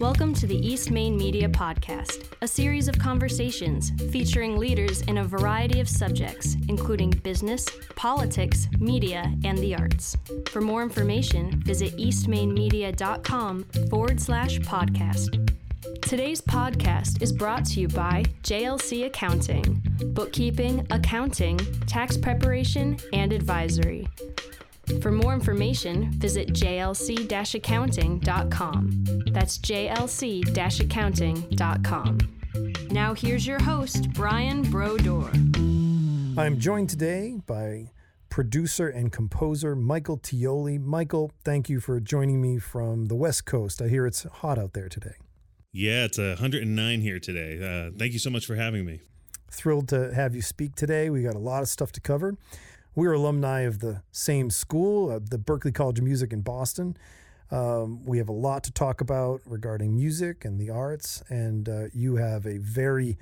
Welcome to the East Main Media Podcast, a series of conversations featuring leaders in a variety of subjects, including business, politics, media, and the arts. For more information, visit eastmainmedia.com forward slash podcast. Today's podcast is brought to you by JLC Accounting, bookkeeping, accounting, tax preparation, and advisory. For more information, visit jlc accounting.com. That's jlc accounting.com. Now, here's your host, Brian Brodeur. I'm joined today by producer and composer Michael Teoli. Michael, thank you for joining me from the West Coast. I hear it's hot out there today. Yeah, it's 109 here today. Uh, thank you so much for having me. Thrilled to have you speak today. We got a lot of stuff to cover. We're alumni of the same school, uh, the Berklee College of Music in Boston. Um, we have a lot to talk about regarding music and the arts, and uh, you have a very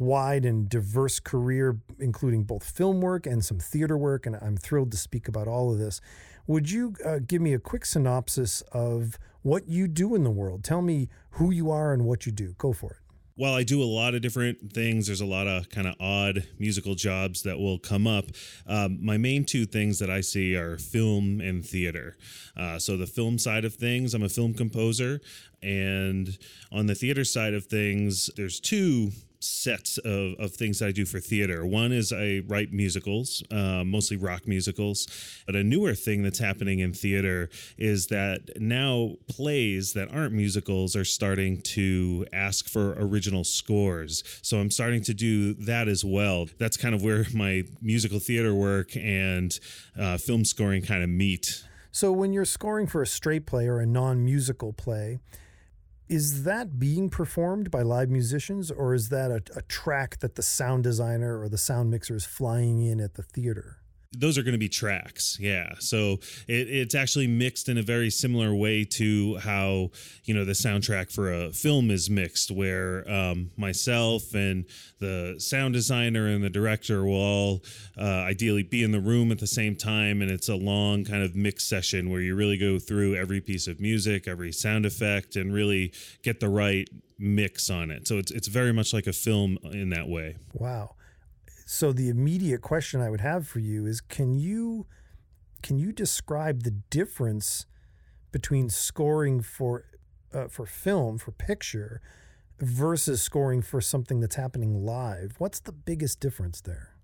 wide and diverse career, including both film work and some theater work. And I'm thrilled to speak about all of this. Would you uh, give me a quick synopsis of what you do in the world? Tell me who you are and what you do. Go for it while I do a lot of different things, there's a lot of kind of odd musical jobs that will come up. Um, my main two things that I see are film and theater. Uh, so, the film side of things, I'm a film composer. And on the theater side of things, there's two sets of, of things I do for theater. One is I write musicals, uh, mostly rock musicals. But a newer thing that's happening in theater is that now plays that aren't musicals are starting to ask for original scores. So I'm starting to do that as well. That's kind of where my musical theater work and uh, film scoring kind of meet. So when you're scoring for a straight play or a non musical play, is that being performed by live musicians or is that a, a, track that the sound designer or the sound mixer is flying in at the theater those are going to be tracks yeah. So it, it's actually mixed in a very similar way to how you know the soundtrack for a film is mixed where um, myself and the sound designer and the director will all uh, ideally be in the room at the same time and it's a long kind of mix session where you really go through every piece of music every sound effect and really get the right mix on it. So it's, it's very much like a film in that way. Wow so the immediate question I would have for you is can you can you describe the difference between scoring for uh, for film for picture versus scoring for something that's happening live? What's the biggest difference there?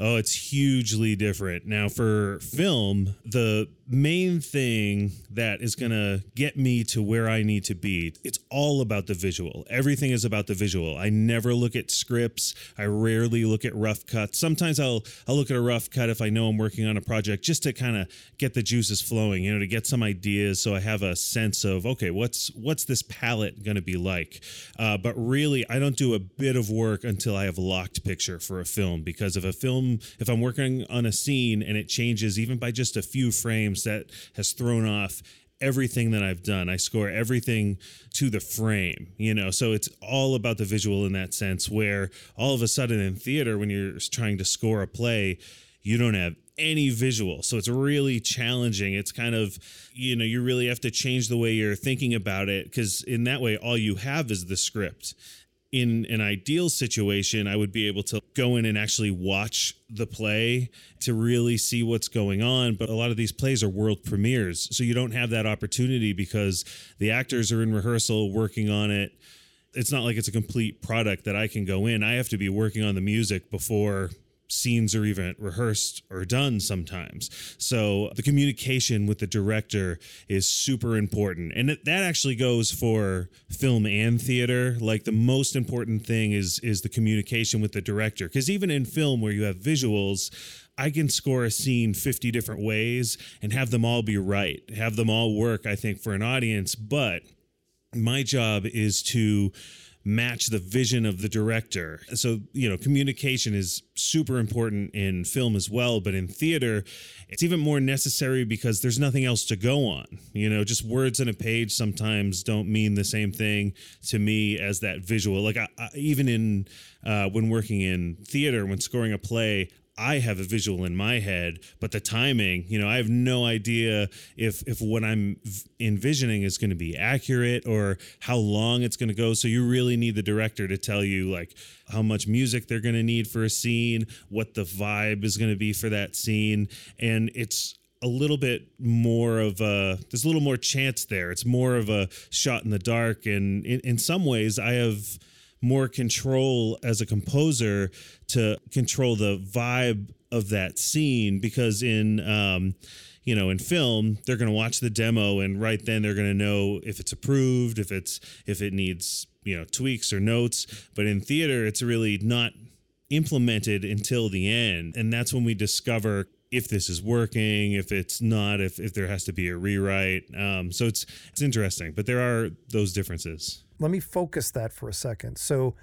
Oh, it's hugely different. Now, for film, the main thing that is going to get me to where I need to be, it's all about the visual. Everything is about the visual. I never look at scripts. I rarely look at rough cuts. Sometimes I'll I'll look at a rough cut if I know I'm working on a project just to kind of get the juices flowing, you know, to get some ideas so I have a sense of okay, what's what's this palette going to be like? Uh, but really, I don't do a bit of work until I have locked picture for a film because if a film if I'm working on a scene and it changes even by just a few frames, that has thrown off everything that I've done. I score everything to the frame, you know. So it's all about the visual in that sense where all of a sudden in theater when you're trying to score a play, you don't have any visual. So it's really challenging. It's kind of, you know, you really have to change the way you're thinking about it because in that way all you have is the script in an ideal situation, I would be able to go in and actually watch the play to really see what's going on. But a lot of these plays are world premieres. So you don't have that opportunity because the actors are in rehearsal working on it. It's not like it's a complete product that I can go in. I have to be working on the music before scenes are even rehearsed or done sometimes. So the communication with the director is super important. And that actually goes for film and theater. Like the most important thing is is the communication with the director because even in film where you have visuals, I can score a scene 50 different ways and have them all be right. Have them all work I think for an audience, but my job is to match the vision of the director. So, you know, communication is super important in film as well, but in theater, it's even more necessary because there's nothing else to go on. You know, just words on a page sometimes don't mean the same thing to me as that visual. Like, I, I, even in uh, when working in theater, when scoring a play, I have a visual in my head, but the timing, you know, I have no idea if if what I'm envisioning is going to be accurate or how long it's going to go. So you really need the director to tell you like how much music they're going to need for a scene, what the vibe is going to be for that scene, and it's a little bit more of a there's a little more chance there. It's more of a shot in the dark and in, in some ways I have more control as a composer to control the vibe of that scene because in um, you know in film they're going to watch the demo and right then they're going to know if it's approved if it's if it needs you know tweaks or notes. But in theater it's really not implemented until the end. And that's when we discover if this is working if it's not if, if there has to be a rewrite. Um, so it's it's interesting but there are those differences let me focus that for a second. So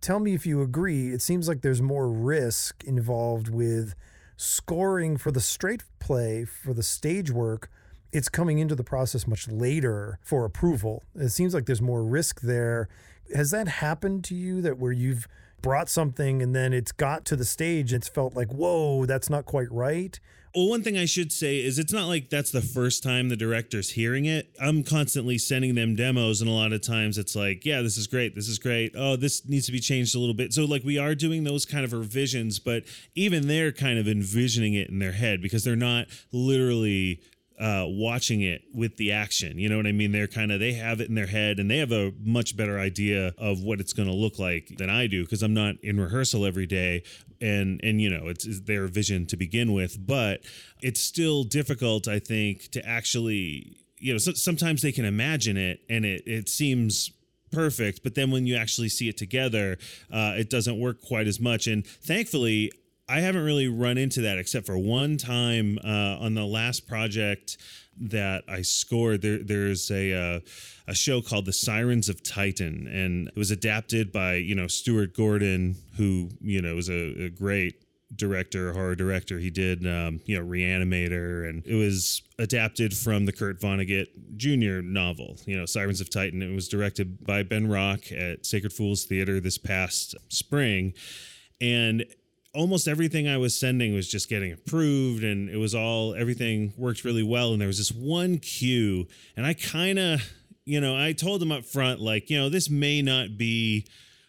tell me if you agree. It seems like there's more risk involved with scoring for the straight play, for the stage work. It's coming into the process much later for approval. It seems like there's more risk there. Has that happened to you that where you've brought something and then it's got to the stage, it's felt like, whoa, that's not quite right? Well, one thing I should say is it's not like that's the first time the director's hearing it. I'm constantly sending them demos, and a lot of times it's like, yeah, this is great. This is great. Oh, this needs to be changed a little bit. So, like, we are doing those kind of revisions, but even they're kind of envisioning it in their head because they're not literally uh, watching it with the action. You know what I mean? They're kind of they have it in their head and they have a much better idea of what it's going to look like than I do because I'm not in rehearsal every day and and you know it's, it's their vision to begin with. But it's still difficult, I think, to actually you know so, sometimes they can imagine it and it it seems perfect but then when you actually see it together uh, it doesn't work quite as much and thankfully I haven't really run into that except for one time uh, on the last project that I scored. There, there's a uh, a show called The Sirens of Titan, and it was adapted by you know Stuart Gordon, who you know was a, a great director, horror director. He did, um, you know, Re-Animator, and it was adapted from the Kurt Vonnegut Jr. novel, you know, Sirens of Titan. It was directed by Ben Rock at Sacred Fools Theater this past spring. And almost everything I was sending was just getting approved and it was all everything worked really well and there was this one cue and I kind of you know I told them up front like you know this may not be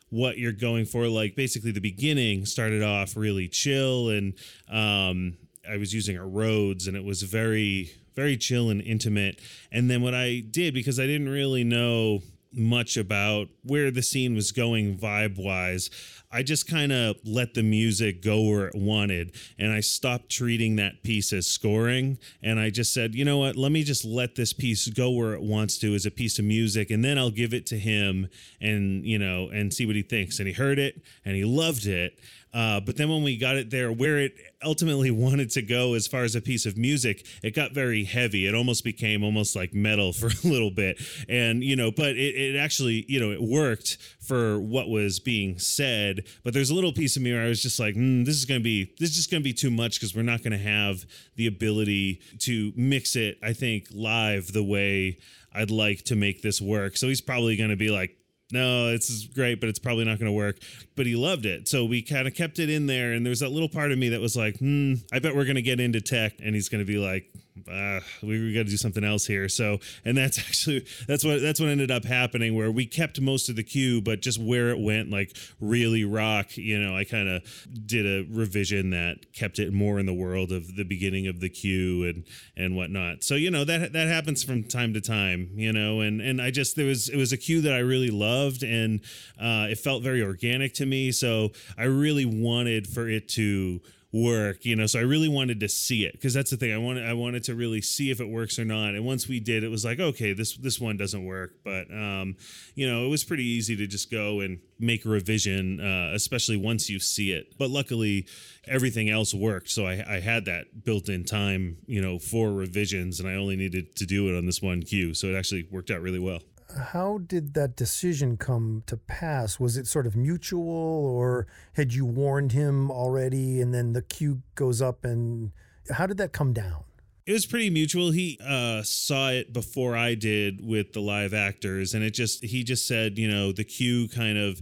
what you're going for like basically the beginning started off really chill and um I was using a Rhodes and it was very very chill and intimate and then what I did because I didn't really know much about where the scene was going vibe wise I just kind of let the music go where it wanted. And I stopped treating that piece as scoring. And I just said, you know what? Let me just let this piece go where it wants to as a piece of music. And then I'll give it to him and, you know, and see what he thinks. And he heard it and he loved it. Uh, but then when we got it there where it ultimately wanted to go as far as a piece of music, it got very heavy. It almost became almost like metal for a little bit. And, you know, but it, it actually, you know, it worked for what was being said. But there's a little piece of me where I was just like, mm, this is going to be, this is just going to be too much because we're not going to have the ability to mix it, I think, live the way I'd like to make this work. So he's probably going to be like, no, this is great, but it's probably not going to work. But he loved it. So we kind of kept it in there. And there was that little part of me that was like, hmm, I bet we're going to get into tech. And he's going to be like, uh, we, we got to do something else here. So, and that's actually, that's what, that's what ended up happening where we kept most of the cue, but just where it went, like really rock, you know, I kind of did a revision that kept it more in the world of the beginning of the cue and, and whatnot. So, you know, that, that happens from time to time, you know, and, and I just, there was, it was a cue that I really loved and uh, it felt very organic to me. So I really wanted for it to work you know so i really wanted to see it because that's the thing i wanted i wanted to really see if it works or not and once we did it was like okay this this one doesn't work but um you know it was pretty easy to just go and make a revision uh, especially once you see it but luckily everything else worked so I, I had that built in time you know for revisions and i only needed to do it on this one cue so it actually worked out really well how did that decision come to pass? Was it sort of mutual, or had you warned him already, and then the cue goes up, and how did that come down? It was pretty mutual. He uh, saw it before I did with the live actors, and it just he just said, you know, the cue kind of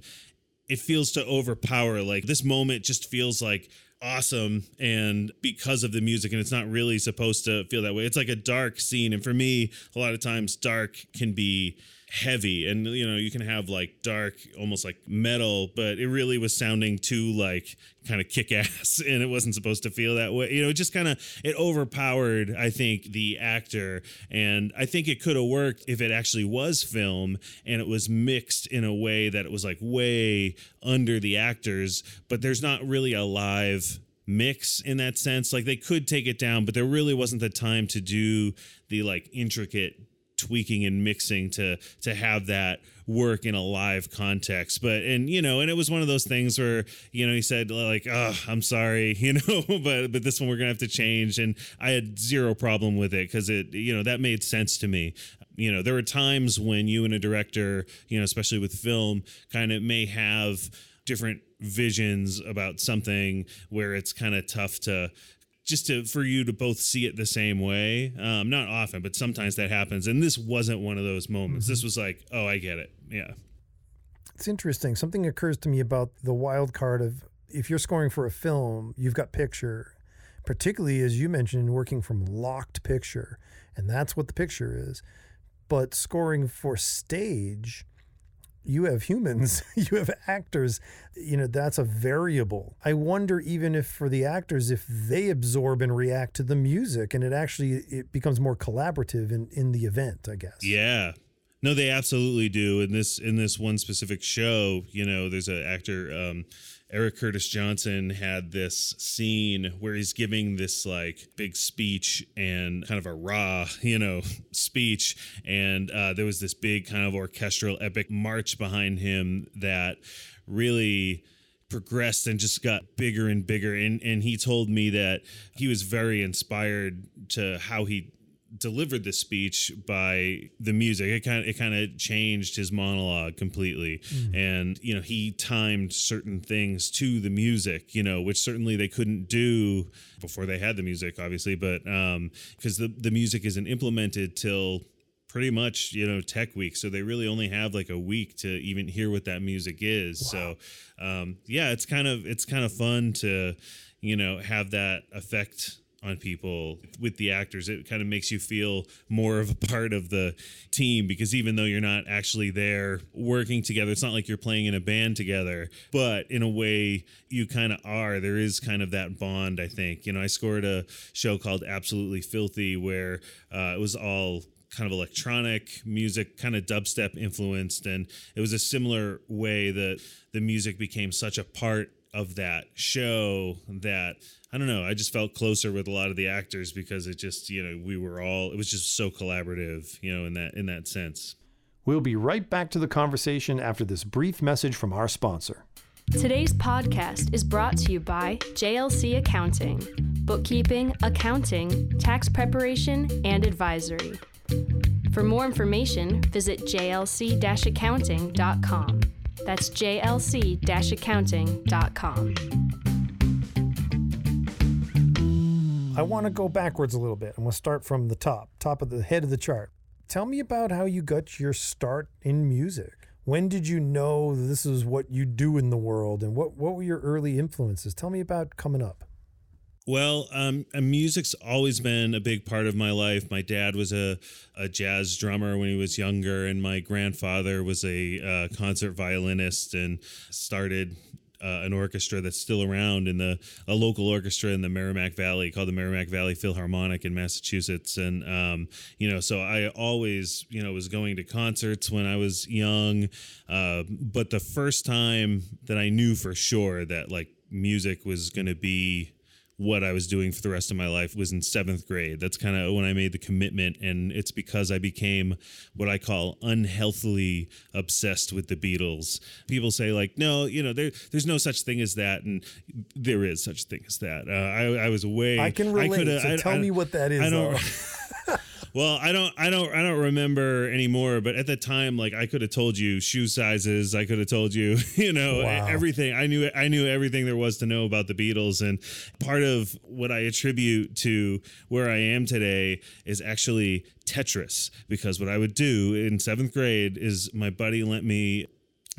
it feels to overpower. Like this moment just feels like awesome and because of the music and it's not really supposed to feel that way it's like a dark scene and for me a lot of times dark can be heavy. And you know you can have like dark almost like metal but it really was sounding too like kind of kick ass and it wasn't supposed to feel that way. You know it just kind of it overpowered i think the actor. And i think it could have worked if it actually was film and it was mixed in a way that it was like way under the actors but there's not really a live mix in that sense. Like they could take it down but there really wasn't the time to do the like intricate tweaking and mixing to to have that work in a live context. But and you know and it was one of those things where you know he said like oh i'm sorry you know but but this one we're gonna have to change. And i had zero problem with it because it you know that made sense to me. You know there were times when you and a director you know especially with film kind of may have different visions about something where it's kind of tough to just to for you to both see it the same way. Um, not often, but sometimes that happens. And this wasn't one of those moments. Mm-hmm. This was like, oh, I get it. Yeah. It's interesting. Something occurs to me about the wild card of if you're scoring for a film, you've got picture, particularly as you mentioned, working from locked picture, and that's what the picture is. But scoring for stage, you have humans, you have actors, you know, that's a variable. I wonder even if for the actors, if they absorb and react to the music and it actually it becomes more collaborative in, in the event, I guess. Yeah. No, they absolutely do. In this in this one specific show, you know, there's an actor, um, Eric Curtis Johnson had this scene where he's giving this like big speech and kind of a raw, you know, speech. And uh, there was this big kind of orchestral epic march behind him that really progressed and just got bigger and bigger and and he told me that he was very inspired to how he delivered the speech by the music. It kind of it kind of changed his monologue completely, mm. and you know he timed certain things to the music, you know, which certainly they couldn't do before they had the music, obviously, but um, because the the music isn't implemented till pretty much you know tech week so they really only have like a week to even hear what that music is wow. so um, yeah it's kind of it's kind of fun to you know have that effect on people with the actors it kind of makes you feel more of a part of the team because even though you're not actually there working together it's not like you're playing in a band together but in a way you kind of are there is kind of that bond i think you know i scored a show called absolutely filthy where uh, it was all kind of electronic music, kind of dubstep influenced. And it was a similar way that the music became such a part of that show that I don't know. I just felt closer with a lot of the actors because it just, you know, we were all it was just so collaborative, you know, in that in that sense. We'll be right back to the conversation after this brief message from our sponsor. Today's podcast is brought to you by JLC Accounting, bookkeeping, accounting, tax preparation, and advisory. For more information, visit jlc-accounting.com. That's jlc-accounting.com. I want to go backwards a little bit and we'll start from the top, top of the head of the chart. Tell me about how you got your start in music. When did you know this is what you do in the world and what, what were your early influences? Tell me about coming up. Well, um, music's always been a big part of my life. My dad was a, a jazz drummer when he was younger, and my grandfather was a uh, concert violinist and started uh, an orchestra that's still around in the a local orchestra in the Merrimack Valley called the Merrimack Valley Philharmonic in Massachusetts, and um, you know, so I always you know was going to concerts when I was young, uh, but the first time that I knew for sure that like music was going to be what I was doing for the rest of my life was in seventh grade. That's kind of when I made the commitment. And it's because I became what I call unhealthily obsessed with the Beatles. People say, like, no, you know, there, there's no such thing as that. And there is such a thing as that. Uh, I, I was way. I can relate. I so tell I, me what that is. I don't. Well, I don't, I don't, I don't remember anymore. But at the time, like I could have told you shoe sizes. I could have told you, you know, wow. everything. I knew, I knew everything there was to know about the Beatles. And part of what I attribute to where I am today is actually Tetris, because what I would do in seventh grade is my buddy lent me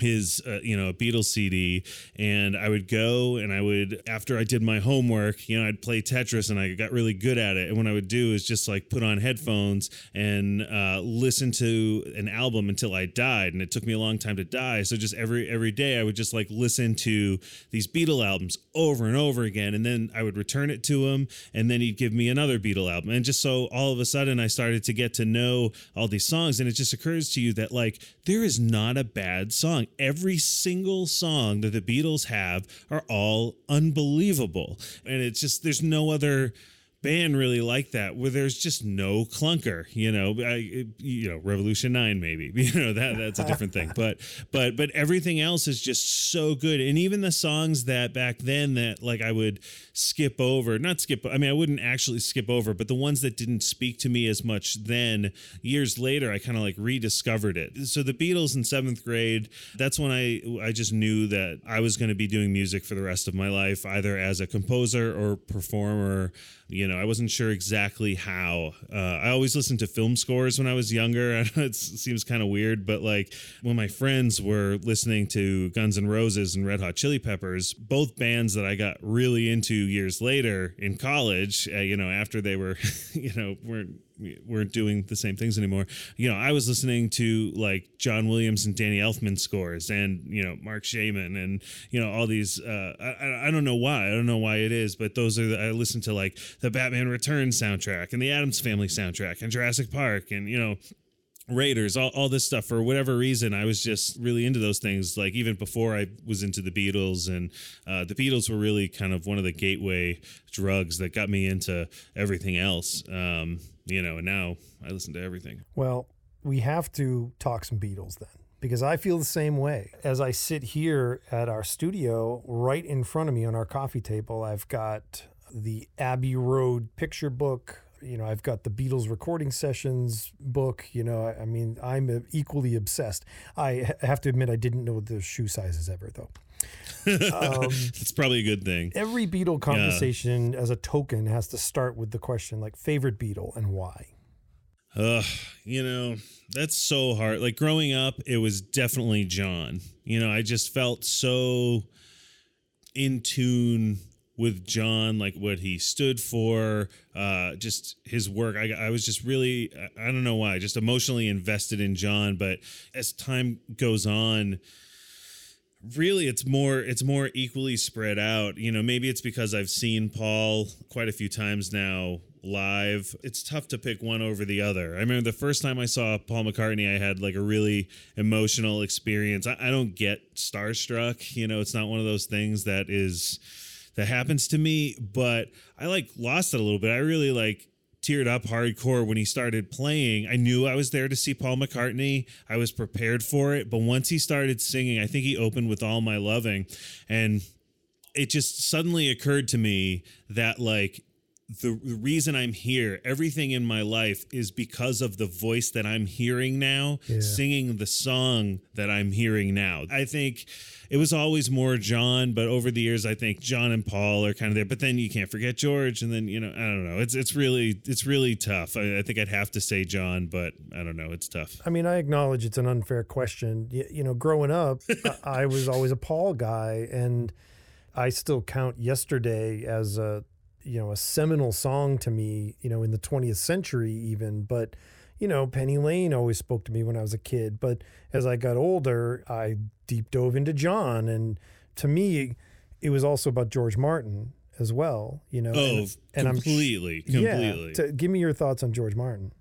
his uh, you know a Beatles CD and I would go and I would after I did my homework you know I'd play Tetris and I got really good at it. And what I would do is just like put on headphones and uh, listen to an album until I died and it took me a long time to die. So just every every day I would just like listen to these Beatle albums over and over again and then I would return it to him and then he'd give me another Beatle album. And just so all of a sudden I started to get to know all these songs and it just occurs to you that like there is not a bad song every single song that the Beatles have are all unbelievable. And it's just, there's no other band really like that where there's just no clunker you know? I, you know revolution 9 maybe you know that that's a different thing. But but but everything else is just so good. And even the songs that back then that like i would skip over not skip i mean i wouldn't actually skip over but the ones that didn't speak to me as much then years later i kind of like rediscovered it. So the beatles in seventh grade that's when i i just knew that i was going to be doing music for the rest of my life either as a composer or performer you know, I wasn't sure exactly how. Uh, I always listened to film scores when I was younger. it seems kind of weird, but like when my friends were listening to Guns N' Roses and Red Hot Chili Peppers, both bands that I got really into years later in college, uh, you know, after they were, you know, weren't weren't doing the same things anymore. You know, I was listening to like John Williams and Danny Elfman scores, and you know Marc Shaiman, and you know all these. Uh, I I don't know why. I don't know why it is, but those are the, I listen to like the Batman Returns soundtrack and the Addams Family soundtrack and Jurassic Park, and you know Raiders, all, all this stuff. For whatever reason, I was just really into those things. Like even before I was into the Beatles, and uh, the Beatles were really kind of one of the gateway drugs that got me into everything else. Um, you know, and now I listen to everything. Well, we have to talk some Beatles then, because I feel the same way. As I sit here at our studio, right in front of me on our coffee table, I've got the Abbey Road picture book you know, I've got the Beatles recording sessions book. You know, I, I mean, I'm equally obsessed. I have to admit, I didn't know the shoe sizes ever, though. Um, it's probably a good thing. Every Beatle conversation, yeah. as a token, has to start with the question like favorite Beatle and why. Ugh, you know, that's so hard. Like growing up, it was definitely John. You know, I just felt so in tune with John, like what he stood for, uh, just his work. I, I was just really, I don't know why, just emotionally invested in John. But as time goes on, really it's more it's more equally spread out. You know maybe it's because i've seen paul quite a few times now live. It's tough to pick one over the other. I remember the first time i saw paul mccartney i had like a really emotional experience. I, I don't get starstruck. You know it's not one of those things that is that happens to me, but I like lost it a little bit. I really like teared up hardcore when he started playing. I knew I was there to see Paul McCartney. I was prepared for it, but once he started singing, I think he opened with All My Loving and it just suddenly occurred to me that like the reason I'm here, everything in my life is because of the voice that I'm hearing now, yeah. singing the song that I'm hearing now. I think it was always more John, but over the years, I think John and Paul are kind of there. But then you can't forget George, and then you know, I don't know. It's it's really it's really tough. I, I think I'd have to say John, but I don't know. It's tough. I mean, I acknowledge it's an unfair question. You, you know, growing up, I, I was always a Paul guy, and I still count yesterday as a you know a seminal song to me you know in the 20th century even but you know penny lane always spoke to me when i was a kid but as i got older i deep dove into john and to me it was also about george martin as well you know oh and, and completely I'm, completely. yeah, to, give me your thoughts on george martin.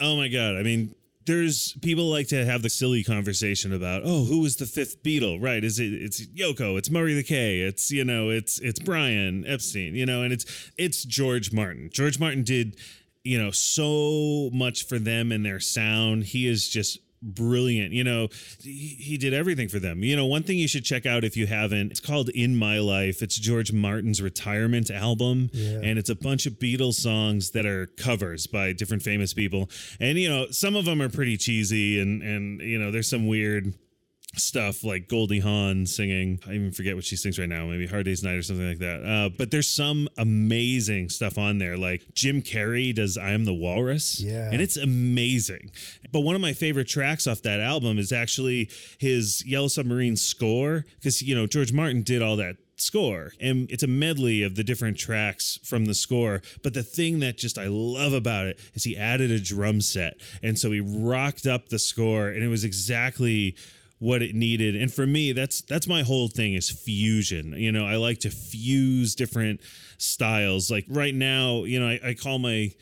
Oh my god i mean there's people like to have the silly conversation about oh who was the fifth Beatle? Right is it it's Yoko it's Murray the K it's you know it's it's Brian Epstein you know and it's it's George Martin. George Martin did you know so much for them and their sound. He is just brilliant. You know, he, he, did everything for them. You know, one thing you should check out if you haven't, it's called In My Life. It's George Martin's retirement album. Yeah. And it's a bunch of Beatles songs that are covers by different famous people. And, you know, some of them are pretty cheesy and, and, you know, there's some weird stuff like Goldie Hawn singing. I even forget what she sings right now. Maybe Hard Day's Night or something like that. Uh, but there's some amazing stuff on there. Like Jim Carrey does I Am the Walrus. Yeah. And it's amazing. But one of my favorite tracks off that album is actually his Yellow Submarine score. Because, you know, George Martin did all that score and it's a medley of the different tracks from the score but the thing that just i love about it is he added a drum set and so he rocked up the score and it was exactly what it needed. And for me that's that's my whole thing is fusion. You know i like to fuse different styles. Like right now you know i, I call my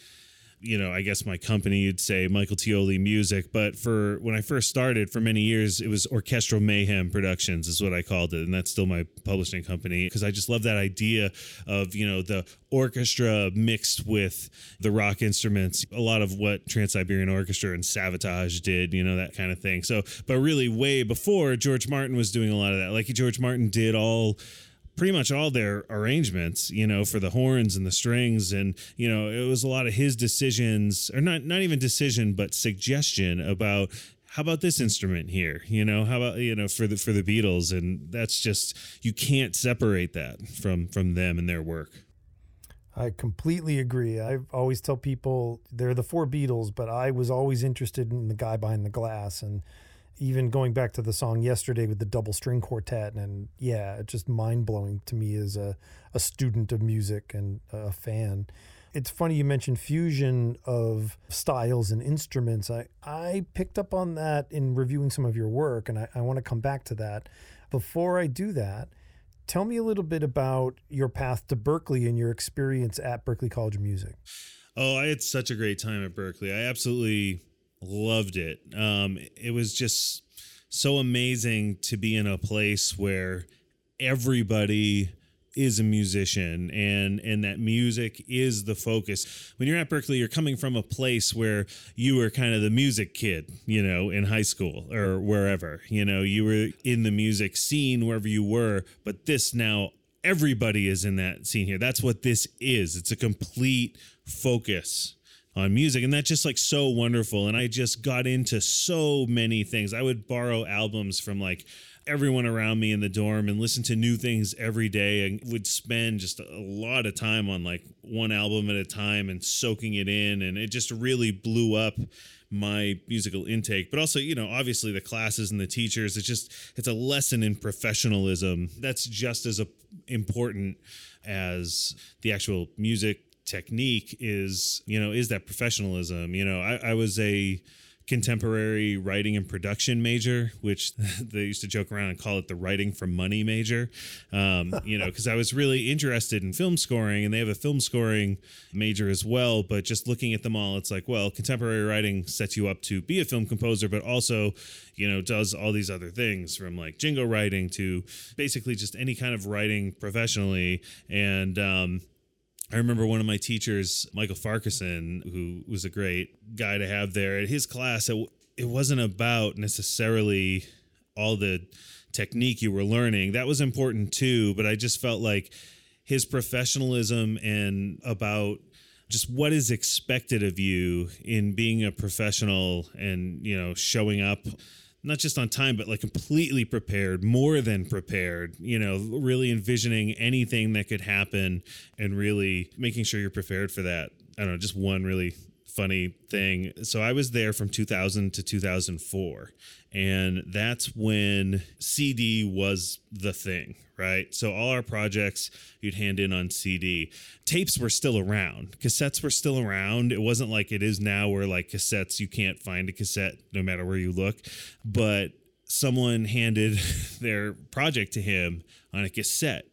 you know, I guess my company you'd say Michael Teoli Music, but for when I first started for many years, it was Orchestral Mayhem Productions is what I called it, and that's still my publishing company because I just love that idea of you know the orchestra mixed with the rock instruments. A lot of what Trans Siberian Orchestra and Savatage did, you know, that kind of thing. So, but really, way before George Martin was doing a lot of that. Like George Martin did all pretty much all their arrangements, you know, for the horns and the strings, and you know, it was a lot of his decisions, or not not even decision, but suggestion about how about this instrument here, you know, how about you know for the for the Beatles, and that's just you can't separate that from from them and their work. I completely agree. I always tell people they're the four Beatles, but I was always interested in the guy behind the glass and even going back to the song yesterday with the double string quartet and yeah it's just mind-blowing to me as a, a student of music and a fan. It's funny you mentioned fusion of styles and instruments. I, I picked up on that in reviewing some of your work and I, I want to come back to that. Before i do that tell me a little bit about your path to Berklee and your experience at Berklee college of music. Oh i had such a great time at Berklee. I absolutely loved it. Um, it was just so amazing to be in a place where everybody is a musician and and that music is the focus. When you're at Berklee you're coming from a place where you were kind of the music kid you know in high school or wherever. You know you were in the music scene wherever you were but this now everybody is in that scene here. That's what this is. It's a complete focus on music and that's just like so wonderful and i just got into so many things. I would borrow albums from like everyone around me in the dorm and listen to new things every day and would spend just a lot of time on like one album at a time and soaking it in and it just really blew up my musical intake. But also you know obviously the classes and the teachers it's just it's a lesson in professionalism that's just as important as the actual music technique is you know is that professionalism you know i, I was a contemporary writing and production major, which they used to joke around and call it the writing for money major. Um, you know, because I was really interested in film scoring, and they have a film scoring major as well. But just looking at them all, it's like, well, contemporary writing sets you up to be a film composer, but also, you know, does all these other things from like jingo writing to basically just any kind of writing professionally. And um, I remember one of my teachers, Michael Farquharson, who was a great guy to have there. At his class, it, it wasn't about necessarily all the technique you were learning. That was important too, but I just felt like his professionalism and about just what is expected of you in being a professional and, you know, showing up not just on time, but like completely prepared, more than prepared, you know, really envisioning anything that could happen and really making sure you're prepared for that. I don't know, just one really funny thing. So I was there from 2000 to 2004. And that's when CD was the thing, right? So all our projects you'd hand in on CD. Tapes were still around, cassettes were still around. It wasn't like it is now where like cassettes, you can't find a cassette no matter where you look. But someone handed their project to him on a cassette.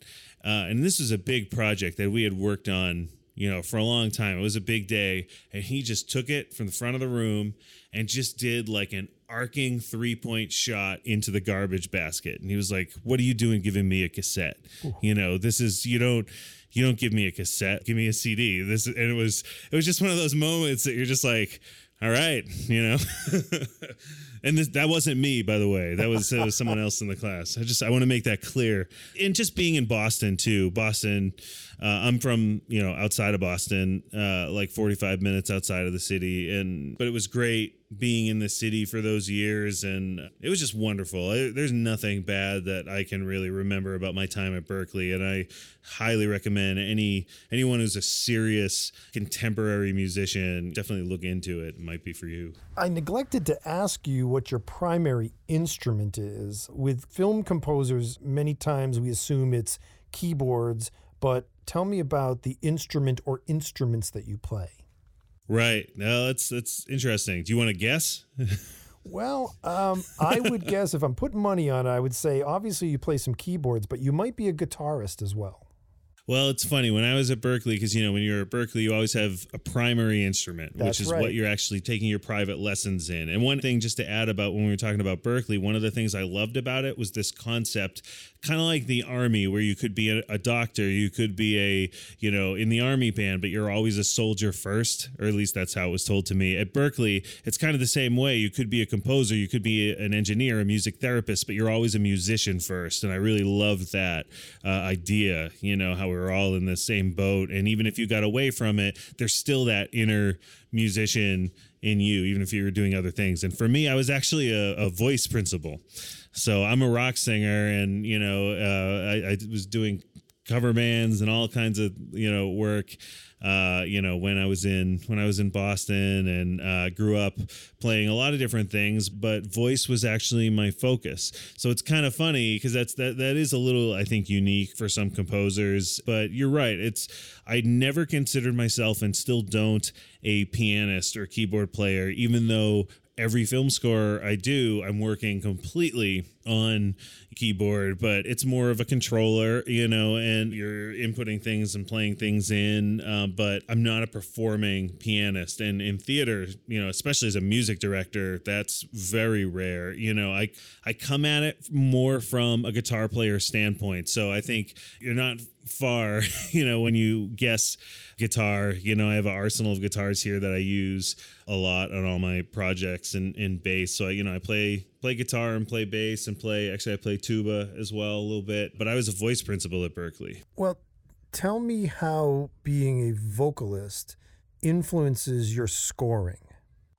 Uh, and this was a big project that we had worked on you know, for a long time. It was a big day. And he just took it from the front of the room and just did like an arcing three point shot into the garbage basket. And he was like, What are you doing giving me a cassette? Ooh. You know, this is, you don't. You don't give me a cassette, give me a CD. This and it was it was just one of those moments that you're just like, all right, you know. and this, that wasn't me, by the way. That was, was someone else in the class. I just I want to make that clear. And just being in Boston too. Boston, uh, I'm from you know outside of Boston, uh, like 45 minutes outside of the city, and but it was great being in the city for those years and it was just wonderful there's nothing bad that i can really remember about my time at Berklee, and i highly recommend any anyone who's a serious contemporary musician definitely look into it. it might be for you i neglected to ask you what your primary instrument is with film composers many times we assume it's keyboards but tell me about the instrument or instruments that you play Right. No, that's that's interesting. Do you want to guess? well, um, I would guess if I'm putting money on it, I would say obviously you play some keyboards, but you might be a guitarist as well. Well, it's funny when I was at Berklee because you know when you're at Berklee, you always have a primary instrument, That's which is right. what you're actually taking your private lessons in. And one thing just to add about when we were talking about Berklee, one of the things I loved about it was this concept, kind of like the army, where you could be a, a, doctor, you could be a you know in the army band, but you're always a soldier first, or at least that's how it was told to me. At Berklee, it's kind of the same way. You could be a composer, you could be an engineer, a music therapist, but you're always a musician first. And I really loved that uh, idea. You know how we were all in the same same boat. And even if you got away from it, there's still that inner musician in you, even if you were doing other things. And for me, I was actually a, a voice principal. So I'm a rock singer, and you know, uh, I, I was doing cover bands and all kinds of you know work uh, you know when I was in when I was in Boston and uh, grew up playing a lot of different things but voice was actually my focus. So it's kind of funny because that's that that is a little I think unique for some composers but you're right. It's I never considered myself and still don't a pianist or keyboard player even though every film score I do, I'm working completely on keyboard, but it's more of a controller, you know, and you're inputting things and playing things in. Uh, but I'm not a performing pianist. And in theater, you know, especially as a music director, that's very rare. You know, I I come at it more from a guitar player standpoint. So I think you're not far, you know, when you guess guitar. You know, I have an arsenal of guitars here that I use a lot on all my projects and in bass. So you know, I play play guitar and play bass and play actually I play tuba as well a little bit. But I was a voice principal at Berklee. Well, tell me how being a vocalist influences your scoring.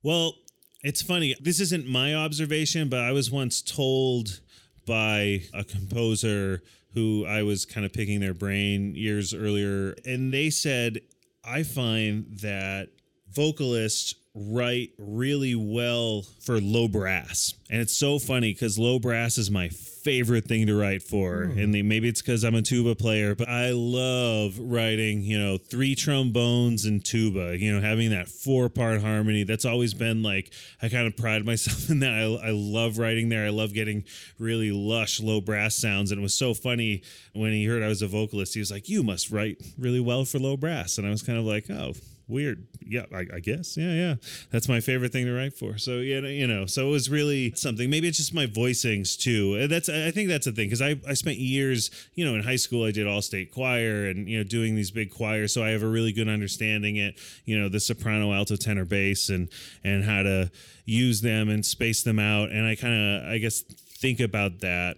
Well, it's funny. This isn't my observation, but I was once told by a composer who I was kind of picking their brain years earlier, and they said, I find that vocalists write really well for low brass. And it's so funny because low brass is my favorite thing to write for. Mm. And they, maybe it's because I'm a tuba player, but I love writing, you know, three trombones and tuba, you know, having that four part harmony. That's always been like, I kind of pride myself in that. I, I love writing there. I love getting really lush low brass sounds. And it was so funny when he heard I was a vocalist, he was like, You must write really well for low brass. And I was kind of like, Oh, weird. Yeah, I, I, guess. Yeah, yeah. That's my favorite thing to write for. So yeah, you know, so it was really something. Maybe it's just my voicings too. Uh, that's I think that's the thing because I I spent years, you know, in high school I did all state choir and you know doing these big choirs, so I have a really good understanding it. You know, the soprano, alto, tenor, bass, and and how to use them and space them out. And I kind of I guess think about that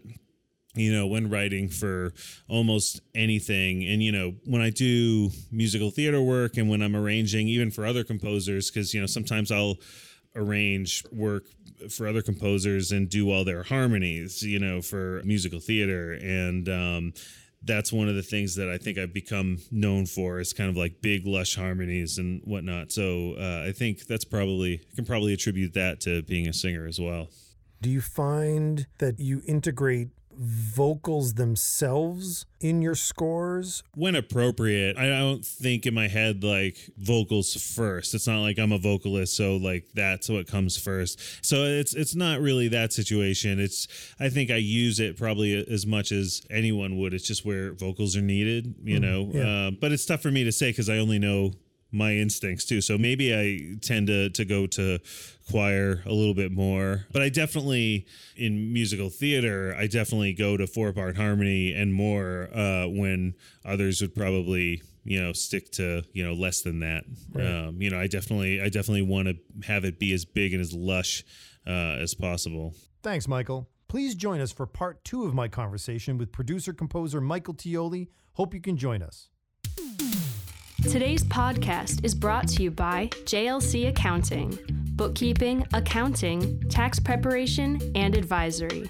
you know, when writing for almost anything. And, you know, when I do musical theater work and when I'm arranging, even for other composers, because, you know, sometimes I'll arrange work for other composers and do all their harmonies, you know, for musical theater. And, um, that's one of the things that I think I've become known for is kind of like big, lush harmonies and whatnot. So uh, I think that's probably, I can probably attribute that to being a singer as well. Do you find that you integrate vocals themselves in your scores? When appropriate. I don't think in my head like vocals first. It's not like I'm a vocalist, so like that's what comes first. So it's it's not really that situation. It's I think I use it probably as much as anyone would. It's just where vocals are needed, you mm, know. Yeah. Uh, but it's tough for me to say because I only know my instincts too. So maybe I tend to to go to choir a little bit more. But I definitely in musical theater, I definitely go to four part harmony and more uh, when others would probably you know stick to you know less than that. Right. Um, you know, I definitely I definitely want to have it be as big and as lush uh, as possible. Thanks, Michael. Please join us for part two of my conversation with producer composer Michael Teoli. Hope you can join us. Today's podcast is brought to you by JLC Accounting, bookkeeping, accounting, tax preparation, and advisory.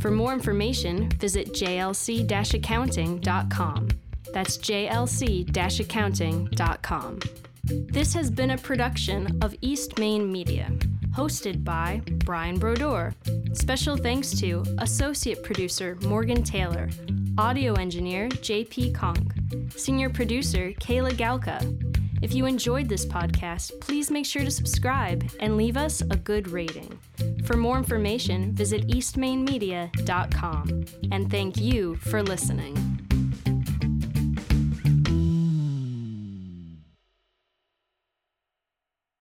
For more information, visit jlc accounting.com. That's jlc accounting.com. This has been a production of East Main Media, hosted by Brian Brodeur. Special thanks to Associate Producer Morgan Taylor, Audio Engineer JP Kong, Senior Producer Kayla Galka. If you enjoyed this podcast, please make sure to subscribe and leave us a good rating. For more information, visit eastmainmedia.com. And thank you for listening.